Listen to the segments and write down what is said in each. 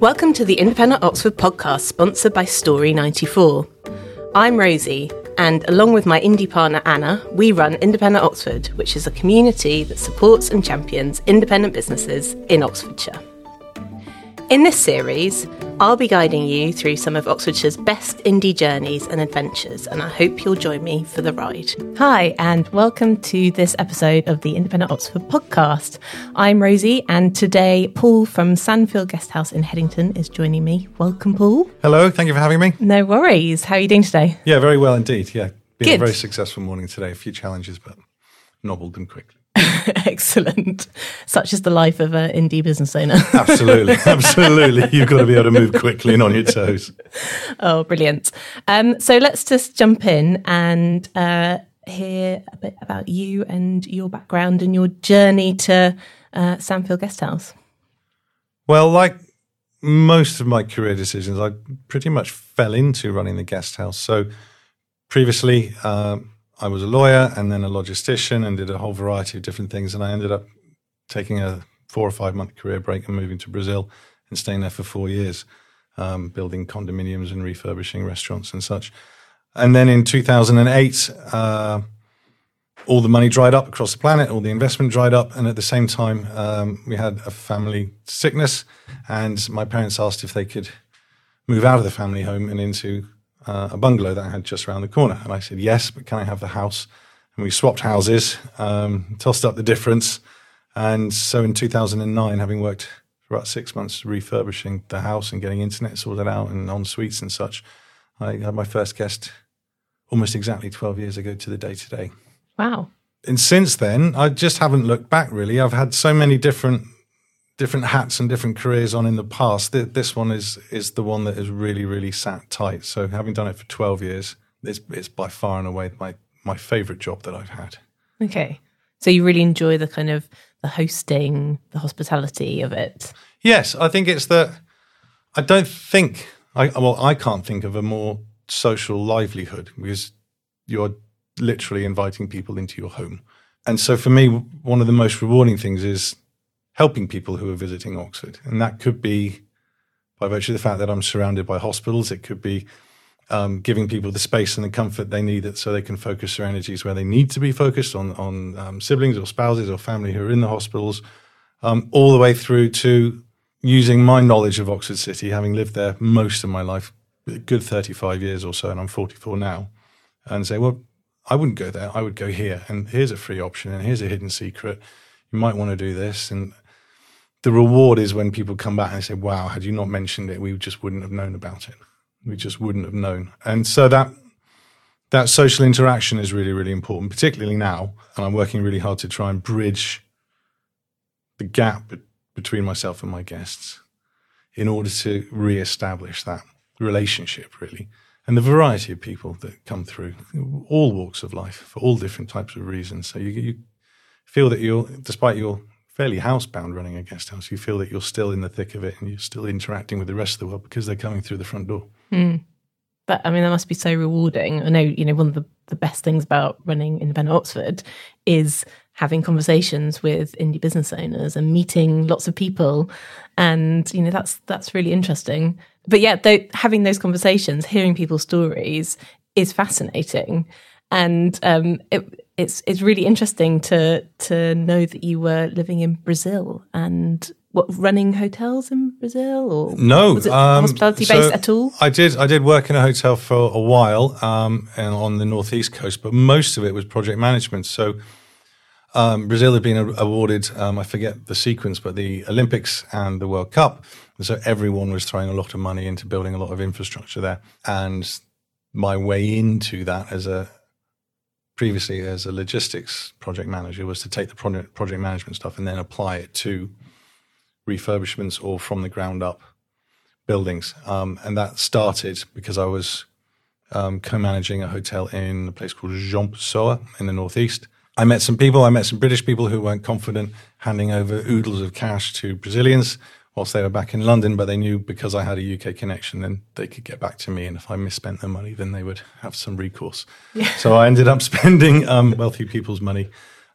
Welcome to the Independent Oxford podcast, sponsored by Story94. I'm Rosie, and along with my indie partner Anna, we run Independent Oxford, which is a community that supports and champions independent businesses in Oxfordshire. In this series, I'll be guiding you through some of Oxfordshire's best indie journeys and adventures, and I hope you'll join me for the ride. Hi, and welcome to this episode of the Independent Oxford podcast. I'm Rosie, and today Paul from Sandfield Guesthouse in Headington is joining me. Welcome, Paul. Hello, thank you for having me. No worries. How are you doing today? Yeah, very well indeed. Yeah, been Good. a very successful morning today. A few challenges, but nobbled them quickly. Excellent. Such is the life of an indie business owner. Absolutely, absolutely. You've got to be able to move quickly and on your toes. Oh, brilliant. Um, so let's just jump in and uh, hear a bit about you and your background and your journey to uh, Sandfield Guesthouse. Well, like most of my career decisions, I pretty much fell into running the guest house. So previously, um, I was a lawyer and then a logistician and did a whole variety of different things. And I ended up taking a four or five month career break and moving to Brazil and staying there for four years, um, building condominiums and refurbishing restaurants and such. And then in 2008, uh, all the money dried up across the planet, all the investment dried up, and at the same time, um, we had a family sickness, and my parents asked if they could move out of the family home and into uh, a bungalow that I had just around the corner. And I said, yes, but can I have the house? And we swapped houses, um, tossed up the difference. And so in 2009, having worked for about six months refurbishing the house and getting internet sorted out and en suites and such, I had my first guest almost exactly 12 years ago to the day today. Wow. And since then, I just haven't looked back really. I've had so many different different hats and different careers on in the past. Th- This one is is the one that has really, really sat tight. So having done it for 12 years, it's, it's by far and away my, my favorite job that I've had. Okay. So you really enjoy the kind of the hosting, the hospitality of it. Yes, I think it's that. I don't think I well, I can't think of a more social livelihood because you're literally inviting people into your home. And so for me, one of the most rewarding things is helping people who are visiting Oxford, and that could be by virtue of the fact that I'm surrounded by hospitals. It could be um, giving people the space and the comfort they need so they can focus their energies where they need to be focused on on um, siblings or spouses or family who are in the hospitals, um, all the way through to using my knowledge of Oxford City, having lived there most of my life, a good 35 years or so, and I'm 44 now, and say, well, I wouldn't go there. I would go here, and here's a free option, and here's a hidden secret. You might want to do this, and the reward is when people come back and say, "Wow, had you not mentioned it, we just wouldn't have known about it. We just wouldn't have known." And so that that social interaction is really, really important, particularly now. And I'm working really hard to try and bridge the gap be- between myself and my guests in order to re-establish that relationship, really, and the variety of people that come through, all walks of life, for all different types of reasons. So you, you feel that you're, despite your fairly housebound running a guest house, you feel that you're still in the thick of it and you're still interacting with the rest of the world because they're coming through the front door. But I mean, that must be so rewarding. I know, you know, one of the, the best things about running in Independent Oxford is having conversations with indie business owners and meeting lots of people. And, you know, that's that's really interesting. But yeah, though, having those conversations, hearing people's stories is fascinating. And um, it, it's it's really interesting to to know that you were living in Brazil and what running hotels in Brazil or No, was it um, hospitality so based at all? I did. I did work in a hotel for a while, um, and on the northeast coast, but most of it was project management. So um, Brazil had been a- awarded. Um, I forget the sequence, but the Olympics and the World Cup, and so everyone was throwing a lot of money into building a lot of infrastructure there. And my way into that as a previously as a logistics project manager was to take the project project management stuff and then apply it to refurbishments or from the ground up buildings. Um, and that started because I was um, co-managing a hotel in a place called João Pessoa in the northeast. I met some people. I met some British people who weren't confident handing over oodles of cash to Brazilians whilst they were back in London, but they knew because I had a UK connection, then they could get back to me. And if I misspent their money, then they would have some recourse. So I ended up spending um, wealthy people's money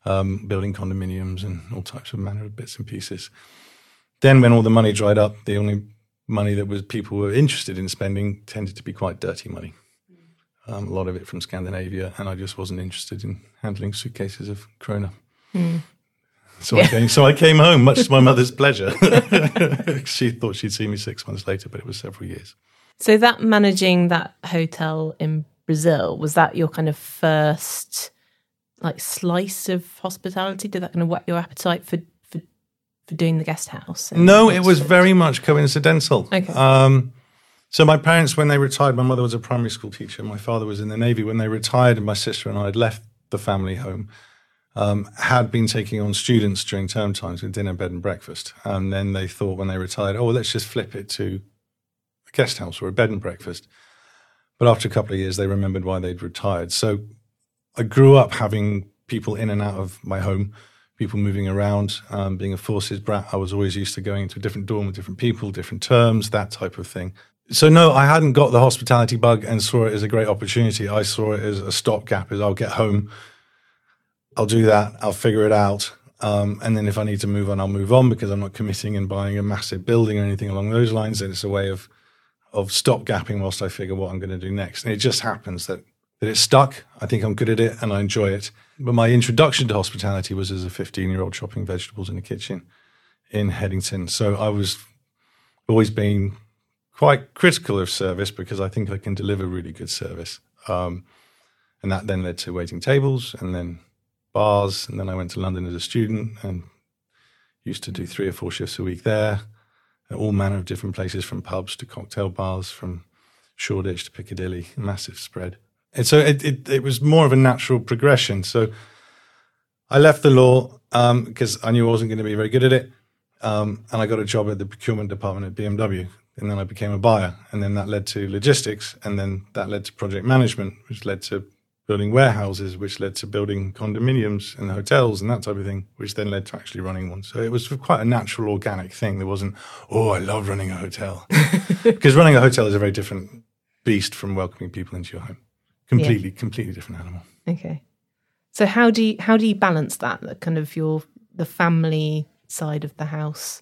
um, building condominiums and all types of manner of bits and pieces. Then, when all the money dried up, the only money that was people were interested in spending tended to be quite dirty money. Um, a lot of it from Scandinavia, and I just wasn't interested in handling suitcases of krona. Hmm. So, I came, so I came home, much to my mother's pleasure. she thought she'd see me six months later, but it was several years. So that managing that hotel in Brazil was that your kind of first like slice of hospitality? Did that kind of whet your appetite for for, for doing the guest house? No, it was very much coincidental. Okay. Um, so my parents, when they retired, my mother was a primary school teacher. My father was in the navy. When they retired, and my sister and I had left the family home, um, had been taking on students during term times with dinner, bed, and breakfast. And then they thought, when they retired, oh, let's just flip it to a guest house or a bed and breakfast. But after a couple of years, they remembered why they'd retired. So I grew up having people in and out of my home, people moving around. Um, being a forces brat, I was always used to going into a different dorm with different people, different terms, that type of thing. So no, I hadn't got the hospitality bug and saw it as a great opportunity. I saw it as a stopgap. As I'll get home, I'll do that. I'll figure it out. Um, and then if I need to move on, I'll move on because I'm not committing and buying a massive building or anything along those lines. And it's a way of of stopgapping whilst I figure what I'm going to do next. And it just happens that that it stuck. I think I'm good at it and I enjoy it. But my introduction to hospitality was as a 15 year old chopping vegetables in the kitchen in Headington. So I was always been quite critical of service because I think I can deliver really good service. Um, and that then led to waiting tables and then bars. And then I went to London as a student and used to do three or four shifts a week there at all manner of different places from pubs to cocktail bars, from Shoreditch to Piccadilly, massive spread. And so it, it, it was more of a natural progression. So I left the law because I knew I wasn't going to be very good at it. Um, and I got a job at the procurement department at BMW. And then I became a buyer. And then that led to logistics. And then that led to project management, which led to building warehouses, which led to building condominiums and hotels and that type of thing, which then led to actually running one. So it was quite a natural, organic thing. There wasn't, oh, I love running a hotel. because running a hotel is a very different beast from welcoming people into your home. Completely, completely different animal. Okay. So how do you how do you balance that, the kind of your the family side of the house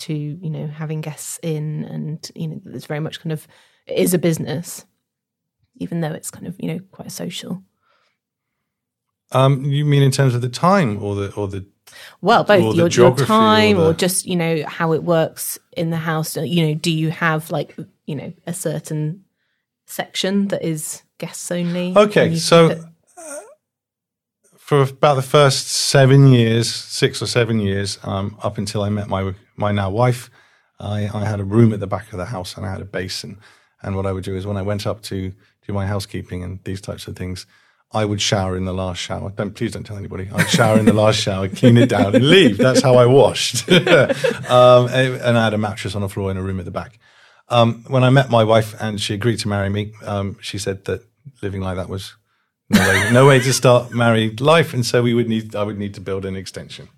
to, you know, having guests in and, you know, it's very much kind of it is a business, even though it's kind of, you know, quite social. Um, you mean in terms of the time or the or the Well, both the your, your geography or time or, just, you know, how it works in the house. You know, do you have like, you know, a certain section that is guests only? Okay, so uh, for about the first seven years, six or seven years, um, up until I met my my now wife, I, I had a room at the back of the house and I had a basin. And what I would do is when I went up to do my housekeeping and these types of things, I would shower in the last shower. Don't please don't tell anybody. I'd shower in the last shower, clean it down, and leave. That's how I washed. um, and, I had a mattress on the floor in a room at the back. Um, when I met my wife and she agreed to marry me, um, she said that living like that was no way, no way to start married life, and so we would need, I would need to build an extension.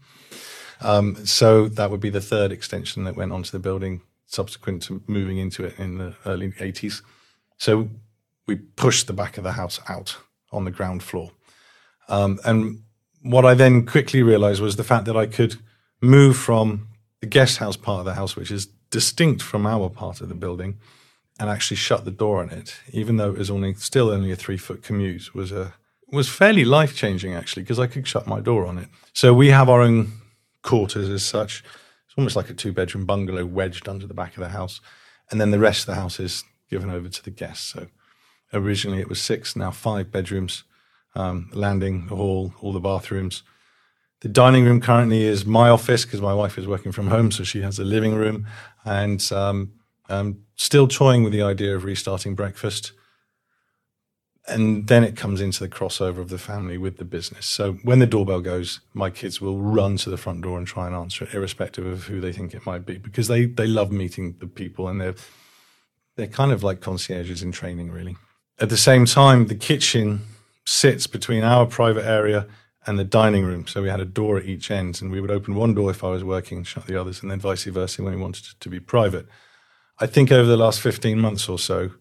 Um, so that would be the third extension that went onto the building, subsequent to moving into it in the early eighties. So we pushed the back of the house out on the ground floor, um, and what I then quickly realized was the fact that I could move from the guest house part of the house, which is distinct from our part of the building, and actually shut the door on it, even though it was only still only a three foot commute, was a was fairly life changing actually because I could shut my door on it. So we have our own quarters as such. It's almost like a two bedroom bungalow wedged under the back of the house, and then the rest of the house is given over to the guests. So originally it was six, now five bedrooms, um, landing, hall, all the bathrooms. The dining room currently is my office because my wife is working from home, so she has a living room, and um, I'm still toying with the idea of restarting breakfast. And then it comes into the crossover of the family with the business. So when the doorbell goes, my kids will run to the front door and try and answer it, irrespective of who they think it might be, because they they love meeting the people and they're they're kind of like concierges in training, really. At the same time, the kitchen sits between our private area and the dining room. So we had a door at each end, and we would open one door if I was working shut the others, and then vice versa when we wanted it to be private. I think over the last 15 months or so,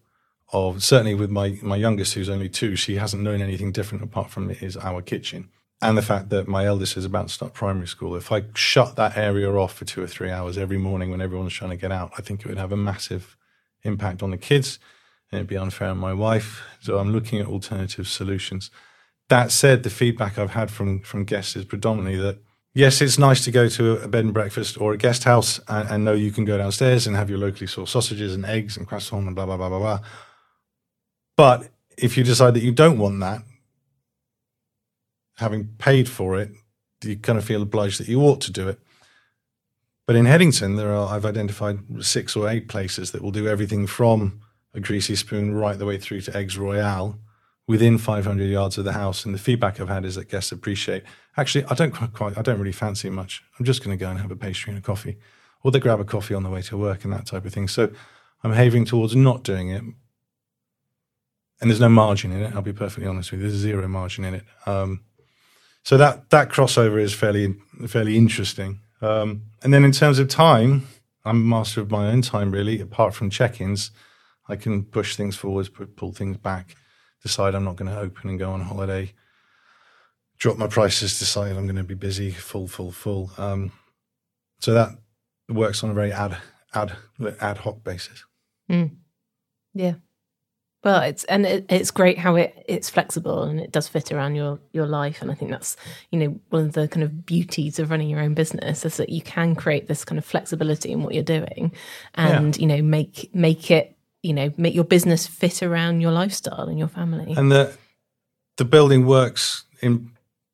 of certainly with my, my youngest, who's only two, she hasn't known anything different apart from it is our kitchen. and the fact that my eldest is about to start primary school. If I shut that area off for two or three hours every morning when everyone's trying to get out, I think it would have a massive impact on the kids and it'd be unfair on my wife. So I'm looking at alternative solutions. That said, the feedback I've had from, from guests is predominantly that yes, it's nice to go to a bed and breakfast or a guest house and, and know you can go downstairs and have your locally sourced sausages and eggs and croissant and blah, blah, blah, blah, blah. But if you decide that you don't want that, having paid for it, you kind of feel obliged that you ought to do it. But in Headington, there are I've identified six or eight places that will do everything from a greasy spoon right the way through to eggs royale within 500 yards of the house. And the feedback I've had is that guests appreciate. Actually, I don't quite, I don't really fancy it much. I'm just going to go and have a pastry and a coffee, or they grab a coffee on the way to work and that type of thing. So I'm behaving towards not doing it. And there's no margin in it. I'll be perfectly honest with you. There's zero margin in it. Um, so that that crossover is fairly fairly interesting. Um, and then in terms of time, I'm master of my own time really. Apart from check-ins, I can push things forwards, pull things back, decide I'm not going to open and go on holiday, drop my prices, decide I'm going to be busy, full, full, full. Um, so that works on a very ad ad ad hoc basis. Mm. Yeah. Well, it's and it, it's great how it it's flexible and it does fit around your your life, and I think that's you know one of the kind of beauties of running your own business is that you can create this kind of flexibility in what you're doing, and yeah. you know make make it you know make your business fit around your lifestyle and your family. And the the building works in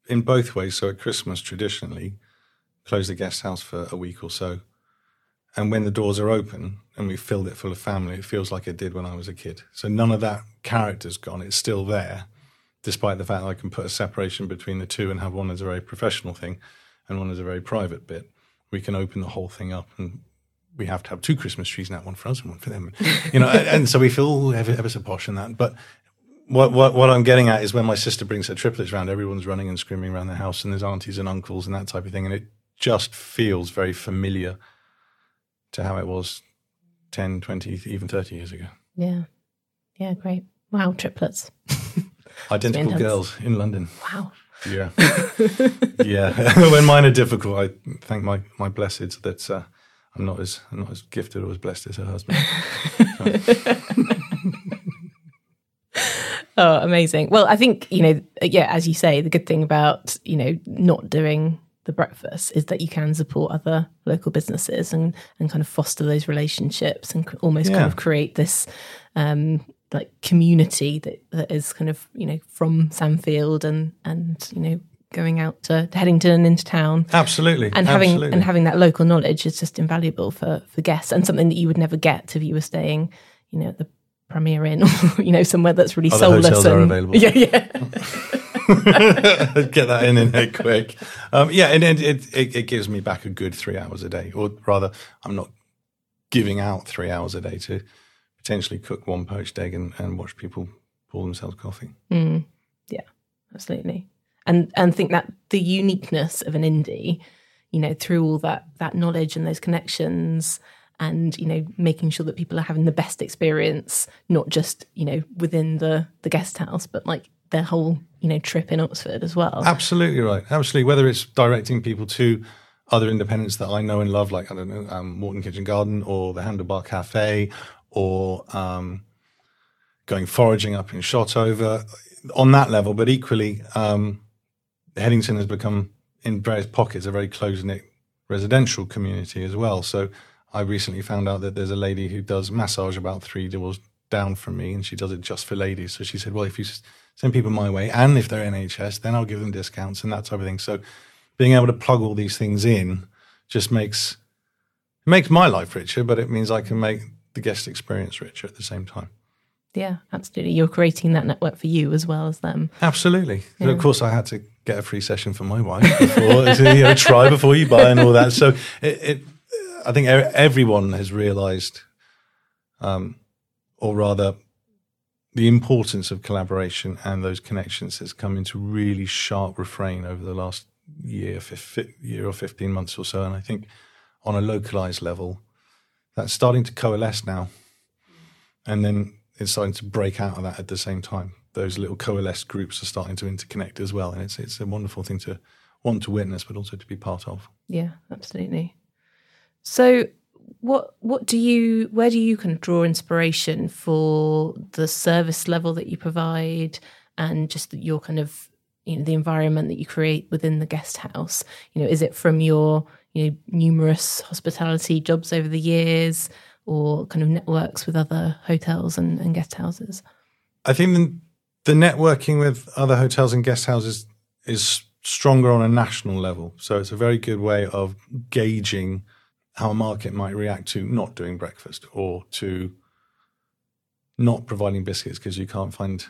in both ways. So at Christmas, traditionally, close the guest house for a week or so, and when the doors are open and we've filled it full of family, it feels like it did when I was a kid. So none of that character's gone. It's still there, despite the fact that I can put a separation between the two and have one as a very professional thing and one as a very private bit. We can open the whole thing up and we have to have two Christmas trees now, one for us and one for them. You know, and, and, so we feel ever, ever so posh in that. But what, what, what I'm getting at is when my sister brings her triplets around, everyone's running and screaming around the house and there's aunties and uncles and that type of thing. And it just feels very familiar to how it was 10, 20, even 30 years ago. Yeah. Yeah, great. Wow, triplets. Identical girls in London. Wow. Yeah. yeah. when mine are difficult, I thank my, my blessed that uh, I'm not as I'm not as gifted or as blessed as her husband. oh, amazing. Well, I think, you know, yeah, as you say, the good thing about, you know, not doing the breakfast is that you can support other local businesses and and kind of foster those relationships and almost yeah. kind of create this um, like community that that is kind of you know from Sandfield and and you know going out to Headington and into town. Absolutely, and having absolutely. and having that local knowledge is just invaluable for for guests and something that you would never get if you were staying, you know, at the Premier Inn or you know somewhere that's really Other soulless. and, are available. Yeah, yeah. Get that in in there quick. Um, yeah, and it, it, it gives me back a good three hours a day, or rather, I'm not giving out three hours a day to potentially cook one poached egg and, and watch people pour themselves coffee. Mm, yeah, absolutely. And and think that the uniqueness of an indie, you know, through all that that knowledge and those connections and you know making sure that people are having the best experience not just you know within the the guest house but like their whole you know trip in Oxford as well. Absolutely right. Absolutely. Whether it's directing people to other independents that I know and love, like I don't know, um, Morton Kitchen Garden or the Handlebar Cafe, or um, going foraging up in Shotover on that level. But equally, um, Headington has become in various pockets a very close knit residential community as well. So I recently found out that there's a lady who does massage about three doors down from me, and she does it just for ladies. So she said, "Well, if you send people my way, and if they're NHS, then I'll give them discounts and that type of thing. So being able to plug all these things in just makes it makes my life richer, but it means I can make the guest experience richer at the same time. Yeah, absolutely. You're creating that network for you as well as them. Absolutely. Yeah. So of course, I had to get a free session for my wife before, you know, try before you buy and all that. So it, it I think everyone has realised, um, or rather, the importance of collaboration and those connections has come into really sharp refrain over the last year, year or 15 months or so. And I think on a localized level, that's starting to coalesce now. And then it's starting to break out of that at the same time. Those little coalesced groups are starting to interconnect as well, and it's it's a wonderful thing to want to witness, but also to be part of. Yeah, absolutely. So, what what do you where do you kind of draw inspiration for the service level that you provide and just your kind of you know the environment that you create within the guest house you know is it from your you know numerous hospitality jobs over the years or kind of networks with other hotels and, and guest houses i think the, networking with other hotels and guest houses is stronger on a national level so it's a very good way of gauging how a market might react to not doing breakfast or to not providing biscuits because you can't find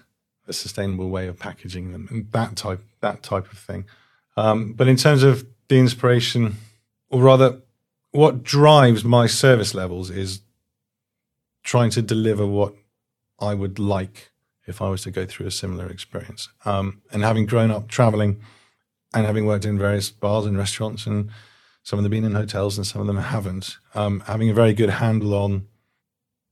a sustainable way of packaging them and that type that type of thing. Um, but in terms of the inspiration, or rather, what drives my service levels is trying to deliver what I would like if I was to go through a similar experience. Um, and having grown up traveling and having worked in various bars and restaurants, and some of them been in hotels and some of them haven't, um, having a very good handle on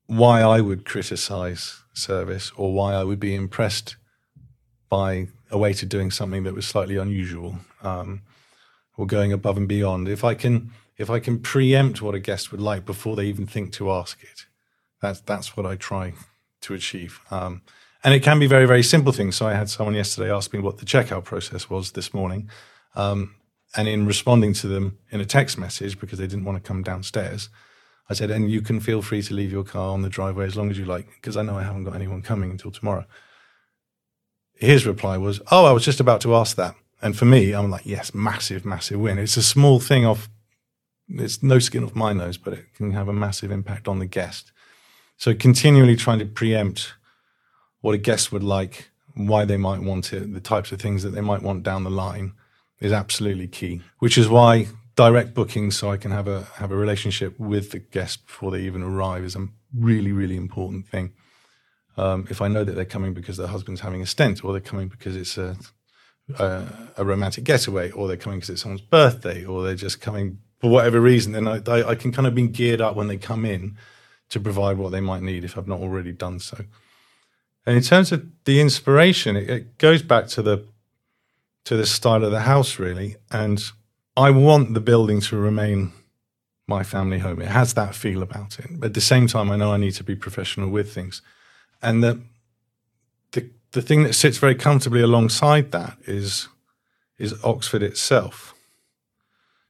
why I would criticize service or why I would be impressed by a way to doing something that was slightly unusual um, or going above and beyond. If I can, if I can preempt what a guest would like before they even think to ask it, that's that's what I try to achieve. Um, and it can be very very simple things. So I had someone yesterday ask me what the checkout process was this morning, um, and in responding to them in a text message because they didn't want to come downstairs. I said, and you can feel free to leave your car on the driveway as long as you like, because I know I haven't got anyone coming until tomorrow. His reply was, Oh, I was just about to ask that. And for me, I'm like, Yes, massive, massive win. It's a small thing off, it's no skin off my nose, but it can have a massive impact on the guest. So continually trying to preempt what a guest would like, why they might want it, the types of things that they might want down the line is absolutely key, which is why direct booking so I can have a have a relationship with the guest before they even arrive is a really really important thing. Um, if I know that they're coming because their husband's having a stent, or they're coming because it's a a, a romantic getaway, or they're coming because it's someone's birthday, or they're just coming for whatever reason, then I, I, I can kind of be geared up when they come in to provide what they might need if I've not already done so. And in terms of the inspiration, it, it goes back to the to the style of the house really, and I want the building to remain my family home. It has that feel about it. But at the same time, I know I need to be professional with things. And the, the, the thing that sits very comfortably alongside that is, is Oxford itself.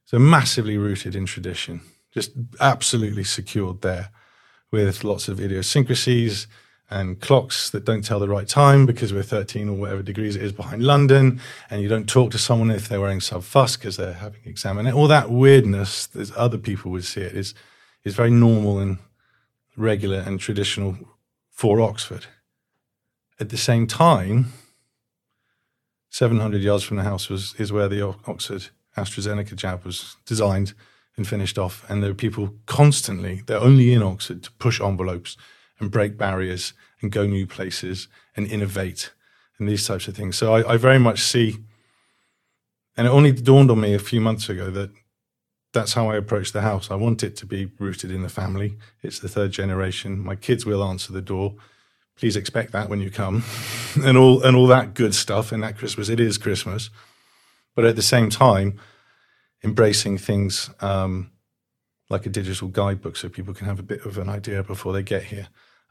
So massively rooted in tradition, just absolutely secured there with lots of idiosyncrasies, and clocks that don't tell the right time because we're 13 or whatever degrees it is behind London, and you don't talk to someone if they're wearing subfusc because they're having an exam. And all that weirdness that other people would see it is, is very normal and regular and traditional for Oxford. At the same time, 700 yards from the house was, is where the Oxford AstraZeneca jab was designed and finished off. And there are people constantly, they're only in Oxford to push envelopes and break barriers and go new places and innovate and these types of things. So I, I very much see, and it only dawned on me a few months ago that that's how I approach the house. I want it to be rooted in the family. It's the third generation. My kids will answer the door. Please expect that when you come, and all and all that good stuff. And that Christmas, it is Christmas, but at the same time, embracing things um, like a digital guidebook so people can have a bit of an idea before they get here.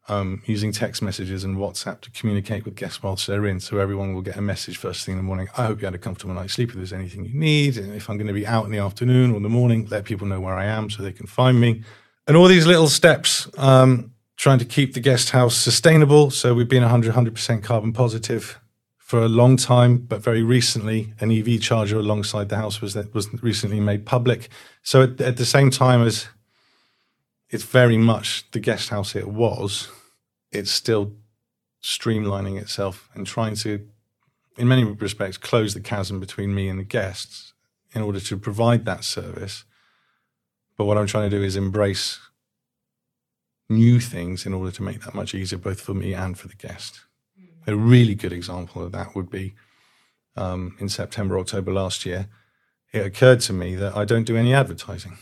Um, using text messages and WhatsApp to communicate with guests whilst they're in, so everyone will get a message first thing in the morning. I hope you had a comfortable night's sleep. If there's anything you need, and if I'm going to be out in the afternoon or in the morning, let people know where I am so they can find me. And all these little steps, um, trying to keep the guest house sustainable. So we've been 100 100% carbon positive for a long time, but very recently, an EV charger alongside the house was that was recently made public. So at, at the same time as it's very much the guest house it was, it's still streamlining itself and trying to, in many respects, close the chasm between me and the guests in order to provide that service. But what I'm trying to do is embrace new things in order to make that much easier, both for me and for the guest. A really good example of that would be um, in September, October last year. It occurred to me that I don't do any advertising.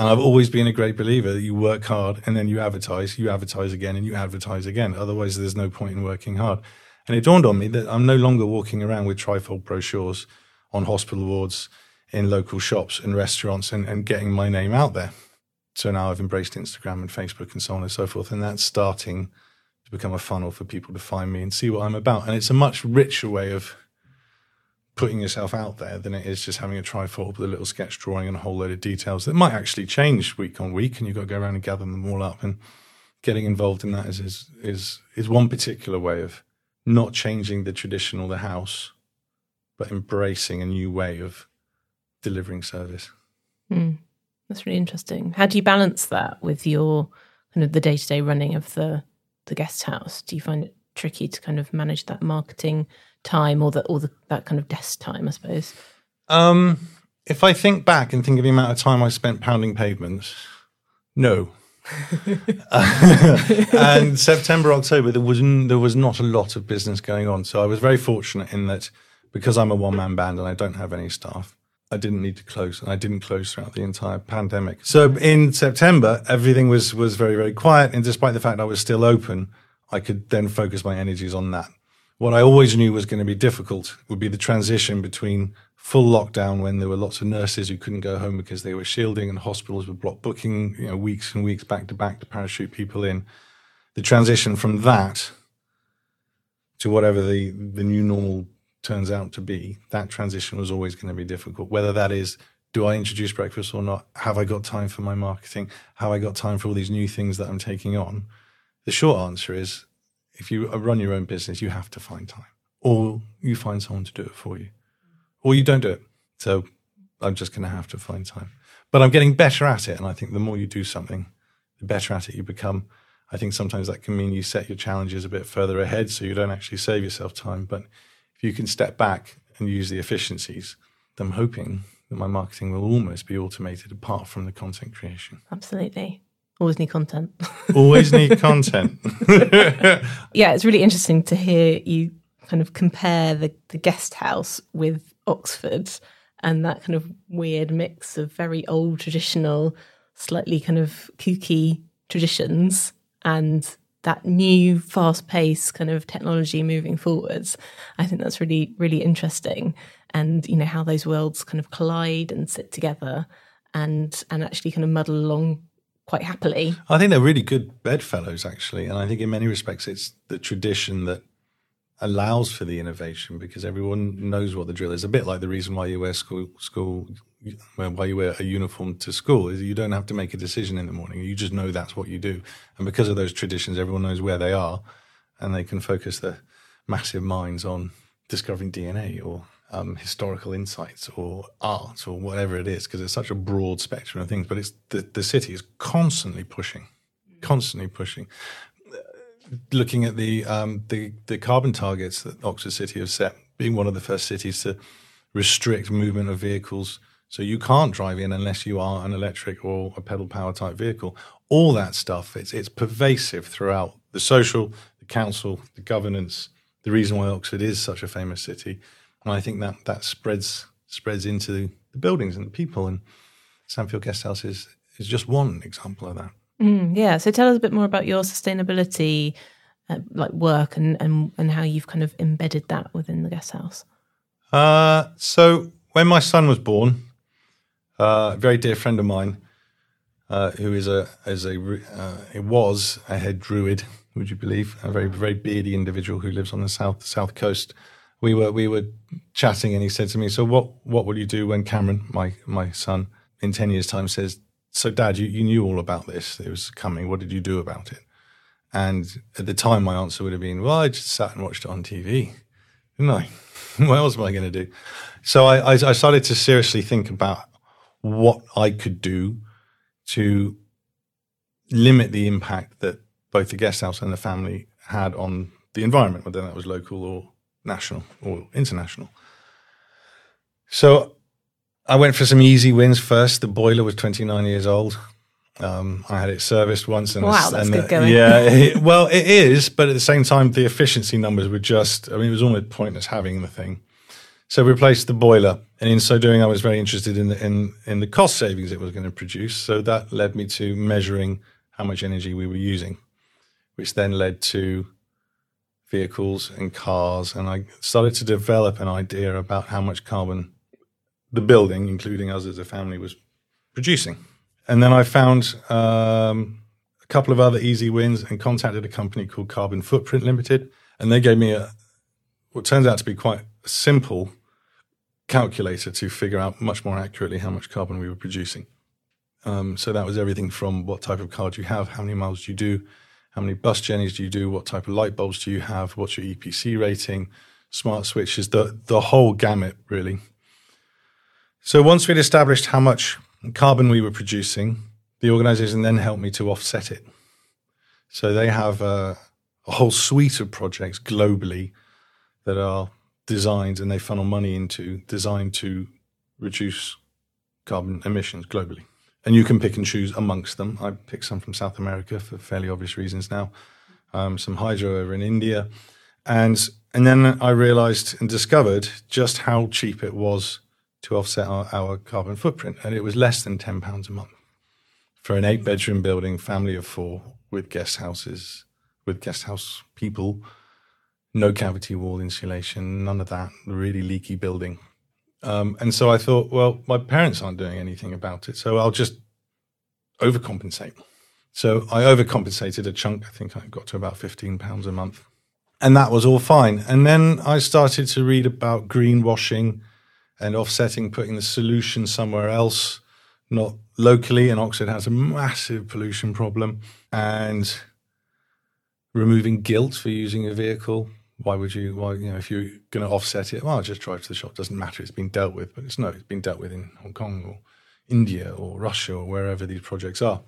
And I've always been a great believer that you work hard and then you advertise, you advertise again and you advertise again. Otherwise, there's no point in working hard. And it dawned on me that I'm no longer walking around with trifold brochures on hospital wards, in local shops and restaurants, and, and getting my name out there. So now I've embraced Instagram and Facebook and so on and so forth. And that's starting to become a funnel for people to find me and see what I'm about. And it's a much richer way of putting yourself out there than it is just having a trifold with a little sketch drawing and a whole load of details that might actually change week on week. And you've got to go around and gather them all up. And getting involved in that is, is, is, is one particular way of not changing the traditional, the house, but embracing a new way of delivering service. Mm, that's really interesting. How do you balance that with your kind of the day to day running of the the guest house? Do you find it tricky to kind of manage that marketing time or the or the, that kind of desk time? I suppose. Um, if I think back and think of the amount of time I spent pounding pavements, no. and September, October, there was n- there was not a lot of business going on. So I was very fortunate in that because I'm a one man band and I don't have any staff, I didn't need to close, and I didn't close throughout the entire pandemic. So in September, everything was was very very quiet, and despite the fact I was still open, I could then focus my energies on that. What I always knew was going to be difficult would be the transition between full lockdown when there were lots of nurses who couldn't go home because they were shielding and hospitals were block booking, you know, weeks and weeks back to back to parachute people in. The transition from that to whatever the, the new normal turns out to be, that transition was always going to be difficult. Whether that is, do I introduce breakfast or not? Have I got time for my marketing? Have I got time for all these new things that I'm taking on? The short answer is if you run your own business, you have to find time, or you find someone to do it for you, or you don't do it. So I'm just going to have to find time. But I'm getting better at it. And I think the more you do something, the better at it you become. I think sometimes that can mean you set your challenges a bit further ahead so you don't actually save yourself time. But if you can step back and use the efficiencies, I'm hoping that my marketing will almost be automated apart from the content creation. Absolutely. Always need content. Always need content. yeah, it's really interesting to hear you kind of compare the, the guest house with Oxford and that kind of weird mix of very old traditional, slightly kind of kooky traditions and that new fast paced kind of technology moving forwards. I think that's really, really interesting. And, you know, how those worlds kind of collide and sit together and and actually kind of muddle along quite happily. I think they're really good bedfellows, actually. And I think in many respects it's the tradition that allows for the innovation because everyone knows what the drill is. A bit like the reason why you wear school school why you wear a uniform to school is you don't have to make a decision in the morning. You just know that's what you do. And because of those traditions, everyone knows where they are and they can focus their massive minds on discovering DNA or um, historical insights or art or whatever it is, because it's such a broad spectrum of things. But it's the, the city is constantly pushing, constantly pushing. Looking at the, um, the the carbon targets that Oxford City have set, being one of the first cities to restrict movement of vehicles so you can't drive in unless you are an electric or a pedal power type vehicle. All that stuff, it's, it's pervasive throughout the social, the council, the governance, the reason why Oxford is such a famous city. And I think that that spreads spreads into the buildings and the people. And Sandfield Guest House is, is just one example of that. Mm, yeah. So tell us a bit more about your sustainability uh, like work and, and, and how you've kind of embedded that within the guest house. Uh, so when my son was born, uh, a very dear friend of mine, uh, who is a is a uh, it was a head druid, would you believe? A very very beardy individual who lives on the south south coast. We were we were chatting, and he said to me, "So what what will you do when Cameron, my my son, in ten years' time says, so Dad, you, you knew all about this. It was coming. What did you do about it?" And at the time, my answer would have been, "Well, I just sat and watched it on TV, didn't I? what else am I going to do?" So I, I, I started to seriously think about what I could do to limit the impact that both the guest house and the family had on the environment, whether that was local or national or international. So I went for some easy wins first. The boiler was 29 years old. Um, I had it serviced once. And wow, that's and good going. Yeah, it, well, it is, but at the same time, the efficiency numbers were just, I mean, it was almost pointless having the thing. So we replaced the boiler, and in so doing, I was very interested in the, in in the cost savings it was going to produce. So that led me to measuring how much energy we were using, which then led to vehicles and cars, and I started to develop an idea about how much carbon the building, including us as a family, was producing. And then I found um, a couple of other easy wins and contacted a company called Carbon Footprint Limited, and they gave me a what turns out to be quite a simple calculator to figure out much more accurately how much carbon we were producing. Um, so that was everything from what type of car do you have, how many miles do you do, how many bus journeys do you do, what type of light bulbs do you have, what's your EPC rating, smart switches, the the whole gamut really. So once we'd established how much carbon we were producing, the organization then helped me to offset it. So they have a, a whole suite of projects globally that are designed and they funnel money into designed to reduce carbon emissions globally. And you can pick and choose amongst them. I picked some from South America for fairly obvious reasons now, um, some hydro over in India. And, and then I realized and discovered just how cheap it was to offset our, our carbon footprint. And it was less than £10 a month for an eight bedroom building, family of four with guest houses, with guest house people no cavity wall insulation, none of that, really leaky building. Um, and so I thought, well, my parents aren't doing anything about it, so I'll just overcompensate. So I overcompensated a chunk. I think I got to about £15 a month. And that was all fine. And then I started to read about greenwashing and offsetting, putting the solution somewhere else, not locally. And Oxford has a massive pollution problem. And removing guilt for using a vehicle why would you? Why you know if you're going to offset it? Well, I'll just drive to the shop. Doesn't matter. It's been dealt with. But it's no. It's been dealt with in Hong Kong or India or Russia or wherever these projects are.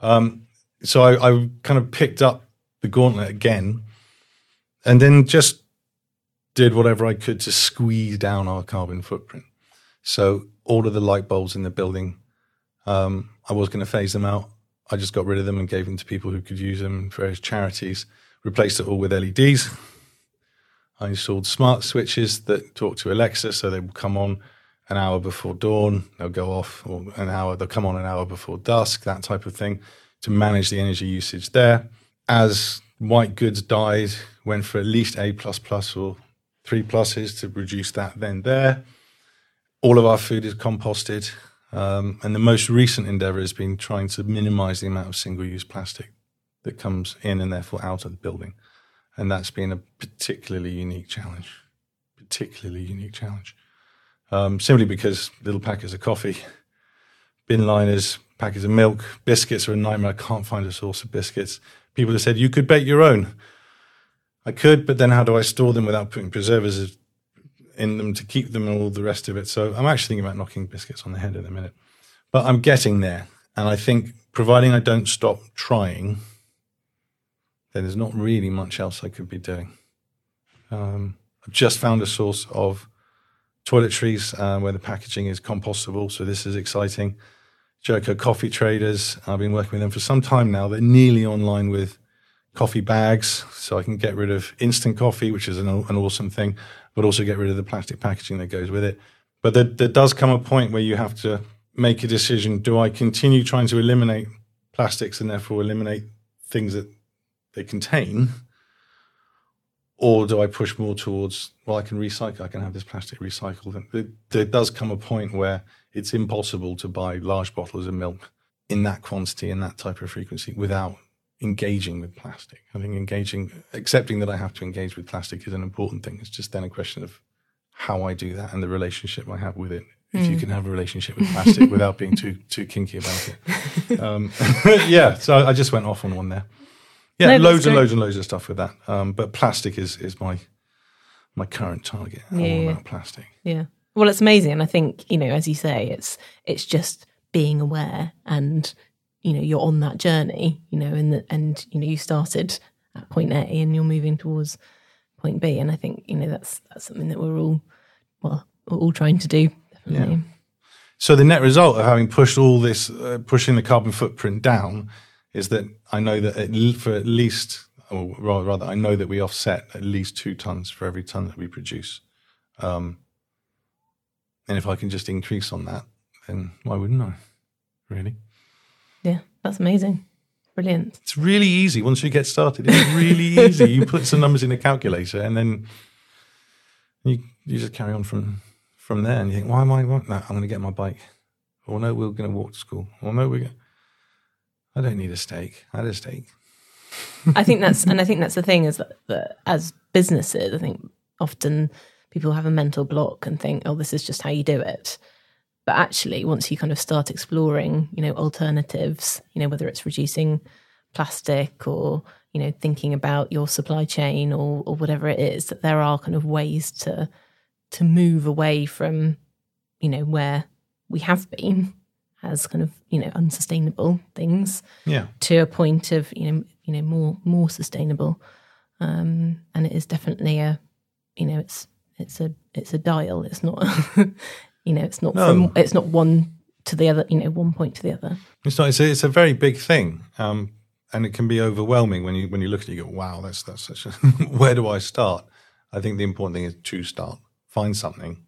Um, so I, I kind of picked up the gauntlet again, and then just did whatever I could to squeeze down our carbon footprint. So all of the light bulbs in the building, um, I was going to phase them out. I just got rid of them and gave them to people who could use them, for various charities. Replaced it all with LEDs I installed smart switches that talk to Alexa, so they will come on an hour before dawn, they'll go off, or an hour, they'll come on an hour before dusk, that type of thing, to manage the energy usage there. As white goods died, went for at least A plus plus or three pluses to reduce that then there. All of our food is composted. Um, and the most recent endeavor has been trying to minimize the amount of single use plastic that comes in and therefore out of the building. And that's been a particularly unique challenge, particularly unique challenge. Um, simply because little packets of coffee, bin liners, packets of milk, biscuits are a nightmare. I can't find a source of biscuits. People have said, you could bake your own. I could, but then how do I store them without putting preservatives in them to keep them and all the rest of it? So I'm actually thinking about knocking biscuits on the head in a minute. But I'm getting there. And I think providing I don't stop trying – then there's not really much else I could be doing. Um, I've just found a source of toiletries uh, where the packaging is compostable, so this is exciting. Jericho Coffee Traders, I've been working with them for some time now. They're nearly online with coffee bags, so I can get rid of instant coffee, which is an, an awesome thing, but also get rid of the plastic packaging that goes with it. But there, there does come a point where you have to make a decision. Do I continue trying to eliminate plastics and therefore eliminate things that they contain? Or do I push more towards, well, I can recycle, I can have this plastic recycled? And there does come a point where it's impossible to buy large bottles of milk in that quantity and that type of frequency without engaging with plastic. I think engaging, accepting that I have to engage with plastic is an important thing. It's just then a question of how I do that and the relationship I have with it. If mm. you can have a relationship with plastic without being too too kinky about it, um, yeah. So I just went off on one there. Yeah, no, loads and loads and loads of stuff with that. Um, but plastic is is my my current target. Yeah, yeah. plastic. Yeah. Well, it's amazing, and I think you know, as you say, it's it's just being aware, and you know, you're on that journey. You know, and the, and you know, you started at point A, and you're moving towards point B, and I think you know that's that's something that we're all well, we're all trying to do. Definitely. Yeah. So the net result of having pushed all this, uh, pushing the carbon footprint down, is that I know that at, for at least, or rather, I know that we offset at least two tons for every ton that we produce. Um, And if I can just increase on that, then why wouldn't I? Really? Yeah, that's amazing. Brilliant. It's really easy once you get started. It's really easy. You put some numbers in a calculator and then you you just carry on from from there. And you think, why am I want that? I'm going to get my bike. Or no, we're going to walk to school. Or no, we're. Going, I don't need a steak. I had a steak. I think that's and I think that's the thing is that, that as businesses, I think often people have a mental block and think, oh, this is just how you do it. But actually, once you kind of start exploring, you know, alternatives, you know, whether it's reducing plastic or you know thinking about your supply chain or or whatever it is, that there are kind of ways to to move away from, you know, where we have been as kind of you know unsustainable things Yeah. to a point of you know you know more more sustainable um and it is definitely a you know it's it's a it's a dial it's not you know it's not No. from it's not one to the other you know one point to the other It's not. It's a, it's a very big thing, um, and it can be overwhelming when you when you look at it. You go, "Wow, that's that's such a." where do I start? I think the important thing is to start. Find something,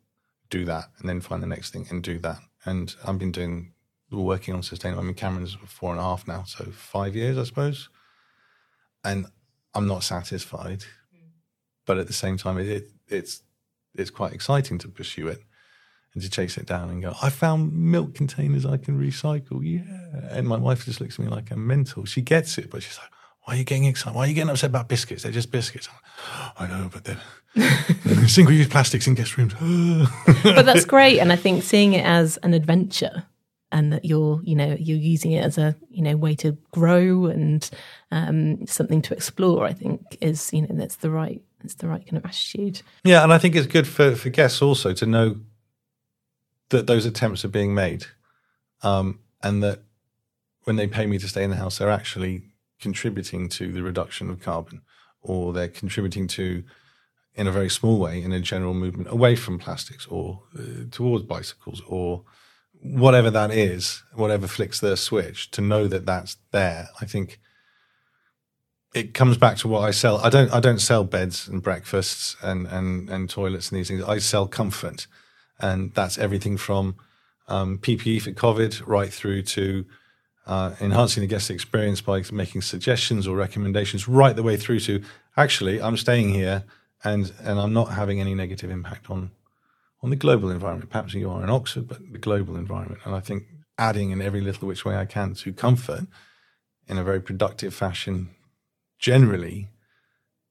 do that, and then find the next thing and do that. And I've been doing working on sustainable. I mean, Cameron's four and a half now, so five years, I suppose. And I'm not satisfied, mm. but at the same time, it, it it's it's quite exciting to pursue it and to chase it down and go, I found milk containers I can recycle. Yeah. And my wife just looks at me like I'm mental. She gets it, but she's like, why are you getting excited? Why are you getting upset about biscuits? They're just biscuits. I'm like, I know, but they're single use plastics in guest rooms. but that's great and i think seeing it as an adventure and that you're you know you're using it as a you know way to grow and um something to explore i think is you know that's the right it's the right kind of attitude yeah. And I think it's good for, for guests also to know that those attempts are being made um, and that when they pay me to stay in the house, they're actually contributing to the reduction of carbon or they're contributing to in a very small way in a general movement away from plastics or uh, towards bicycles or whatever that is whatever flicks their switch to know that that's there i think it comes back to what i sell. I don't i don't sell beds and breakfasts and and and toilets and these things. I sell comfort. And that's everything from um, ppe for covid right through to uh, enhancing the guest experience by making suggestions or recommendations right the way through to actually i'm staying here and and i'm not having any negative impact on on the global environment perhaps you are in oxford but the global environment and i think adding in every little which way i can to comfort in a very productive fashion generally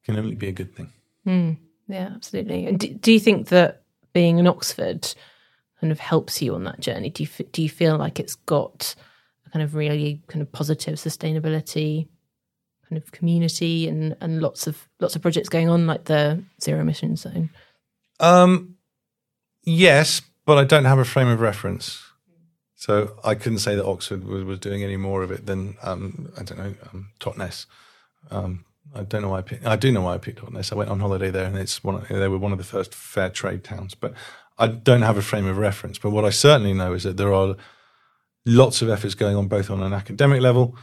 can only be a good thing Yeah, absolutely. And do, do you think that being in Oxford kind of helps you on that journey? Do you do you feel like it's got a kind of really kind of positive sustainability kind of community and and lots of lots of projects going on like the zero emission zone? Um, yes, but I don't have a frame of reference. So I couldn't say that Oxford was, was doing any more of it than um, I don't know um, Totnes. Um, I don't know why I picked. I do know why I picked Totnes. I went on holiday there, and it's one. They were one of the first fair trade towns. But I don't have a frame of reference. But what I certainly know is that there are lots of efforts going on, both on an academic level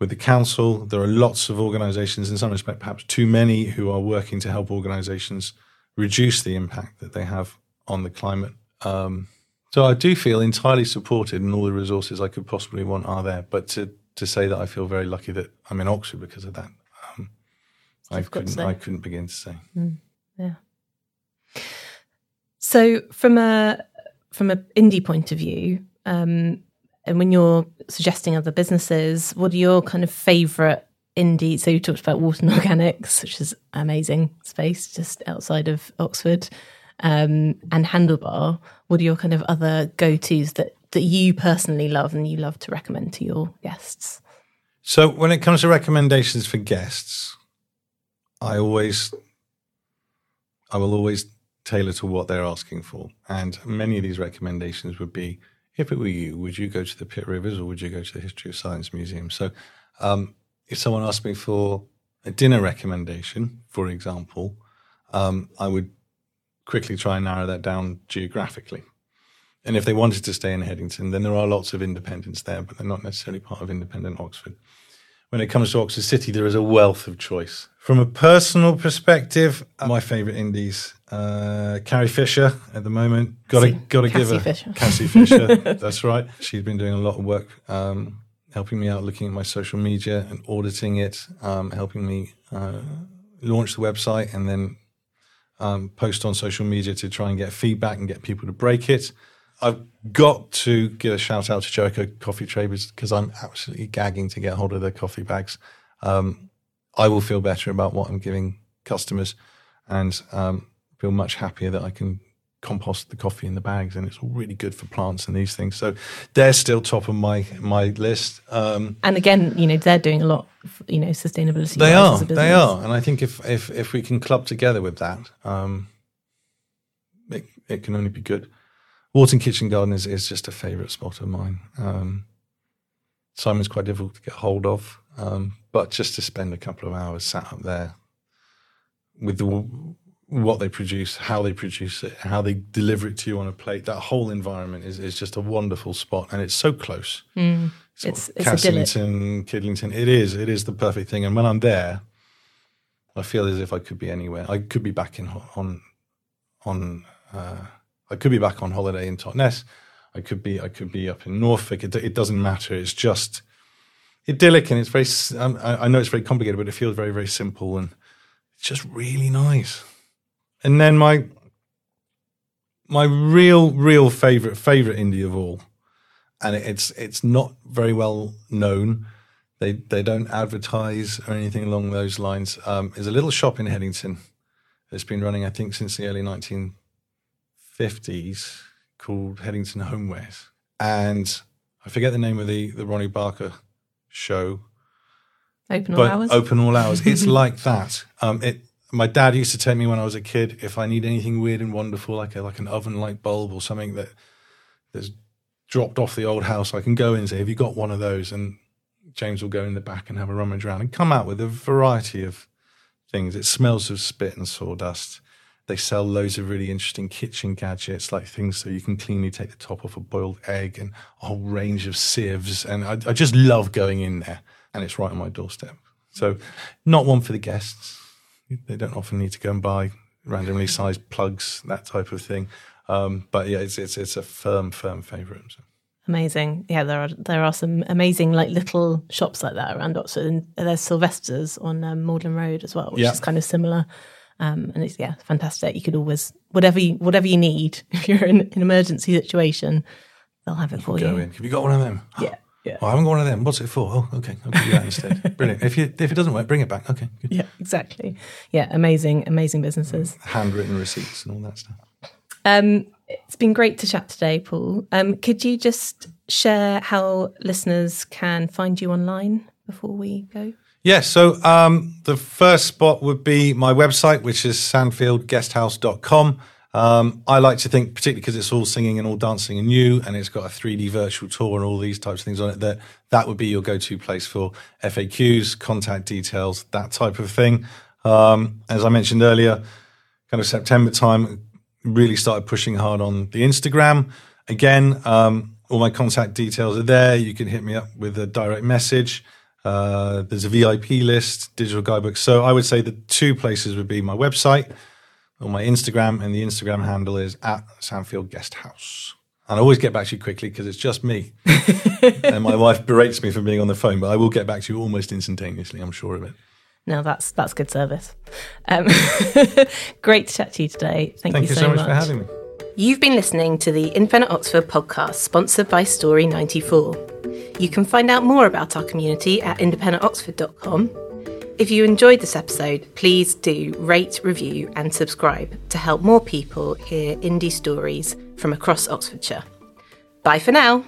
with the council. There are lots of organisations, in some respect, perhaps too many, who are working to help organisations reduce the impact that they have on the climate. Um, so I do feel entirely supported, and all the resources I could possibly want are there. But to to say that I feel very lucky that I'm in Oxford because of that, um, I couldn't. I couldn't begin to say. Yeah. So from a from an indie point of view, um, and when you're suggesting other businesses, what are your kind of favourite indie? So you talked about Water and Organics, which is amazing space just outside of Oxford, um, and Handlebar. What are your kind of other go tos that that you personally love and you love to recommend to your guests? So when it comes to recommendations for guests, I always, I will always tailor to what they're asking for. And many of these recommendations would be, if it were you, would you go to the Pitt Rivers or would you go to the History of Science Museum? So um, if someone asked me for a dinner recommendation, for example, um, I would quickly try and narrow that down geographically. And if they wanted to stay in Headington, then there are lots of independents there, but they're not necessarily part of independent Oxford. when it comes to Oxford City, there is a wealth of choice. From a personal perspective, my favourite indies, uh, Carrie Fisher at the moment. Got to got to give her Fisher. Cassie Fisher. that's right. She's been doing a lot of work, um, helping me out, looking at my social media and auditing it, um, helping me uh, launch the website, and then um, post on social media to try and get feedback and get people to break it. I've got to give a shout out to Jericho Coffee Traders because I'm absolutely gagging to get hold of their coffee bags. Um, I will feel better about what I'm giving customers and um, feel much happier that I can compost the coffee in the bags and it's all really good for plants and these things. So they're still top of my my list. Um, And again, you know, they're doing a lot, you know, sustainability. they are, they are, and I think if if if we can club together with that, um, it it can only be good. Worton Kitchen Garden is, is just a favourite spot of mine. Um, Simon's quite difficult to get hold of, um, but just to spend a couple of hours sat up there with the, what they produce, how they produce it, how they deliver it to you on a plate, that whole environment is, is just a wonderful spot, and it's so close. Mm. It's- it's idyllic. Kidlington. It is. It is the perfect thing. And when I'm there, I feel as if I could be anywhere. I could be back in on on. Uh, I could be back on holiday in Totnes. I could be. I could be up in Norfolk. It, it doesn't matter. It's just idyllic, and it's very. Um, I, I know it's very complicated, but it feels very, very simple, and it's just really nice. And then my my real, real favorite favorite indie of all and it's it's not very well known. They they don't advertise or anything along those lines. Um, there's a little shop in Headington that's been running, I think, since the early 1950s called Headington Homewares, and I forget the name of the the Ronnie Barker show, Open all but hours. open all hours. It's like that. Um, it. My dad used to take me when I was a kid. If I need anything weird and wonderful, like a, like an oven light bulb or something that that's dropped off the old house, I can go in and say, "Have you got one of those?" And James will go in the back and have a rummage around and come out with a variety of things. It smells of spit and sawdust. They sell loads of really interesting kitchen gadgets, like things so you can cleanly take the top off a boiled egg and a whole range of sieves. And I, I just love going in there, and it's right on my doorstep. So, not one for the guests. They don't often need to go and buy randomly sized plugs, that type of thing. Um, but yeah, it's it's it's a firm, firm favourite. So. Amazing. Yeah, there are there are some amazing like little shops like that around Oxford. And there's Sylvester's on um, Magdalen Road as well, which Yeah. is kind of similar. Um, and it's yeah, fantastic. You could always whatever you whatever you need if you're in an emergency situation, they'll have it for Go you. in. Have you got one of them? Yeah, yeah, Oh, I haven't got one of them. What's it for? Oh, okay. I'll you that instead. Brilliant. If you if it doesn't work, bring it back. Okay. Good. yeah, exactly. Yeah, amazing, amazing businesses. Handwritten receipts and all that stuff. Um, it's been great to chat today, Paul. Um, could you just share how listeners can find you online before we go? Yeah, so um, the first spot would be my website, which is sandfieldguesthouse.com. Um, I like to think, particularly because it's all singing and all dancing and you, and it's got a 3D virtual tour and all these types of things on it, that that would be your go-to place for FAQs, contact details, that type of thing. Um, as I mentioned earlier, kind of September time, really started pushing hard on the Instagram. Again, um, all my contact details are there. You can hit me up with a direct message. Uh, there's a VIP list, digital guidebook. So I would say the two places would be my website or my Instagram, and the Instagram handle is at Sandfield Guest House. And I always get back to you quickly because it's just me. and my wife berates me for being on the phone, but I will get back to you almost instantaneously, I'm sure of it. No, that's that's good service. Um, great to chat to you today. Thank, Thank you so much for having me. You've been listening to the Independent Oxford podcast, sponsored by Story 94. You can find out more about our community at independentoxford.com. If you enjoyed this episode, please do rate, review, and subscribe to help more people hear indie stories from across Oxfordshire. Bye for now.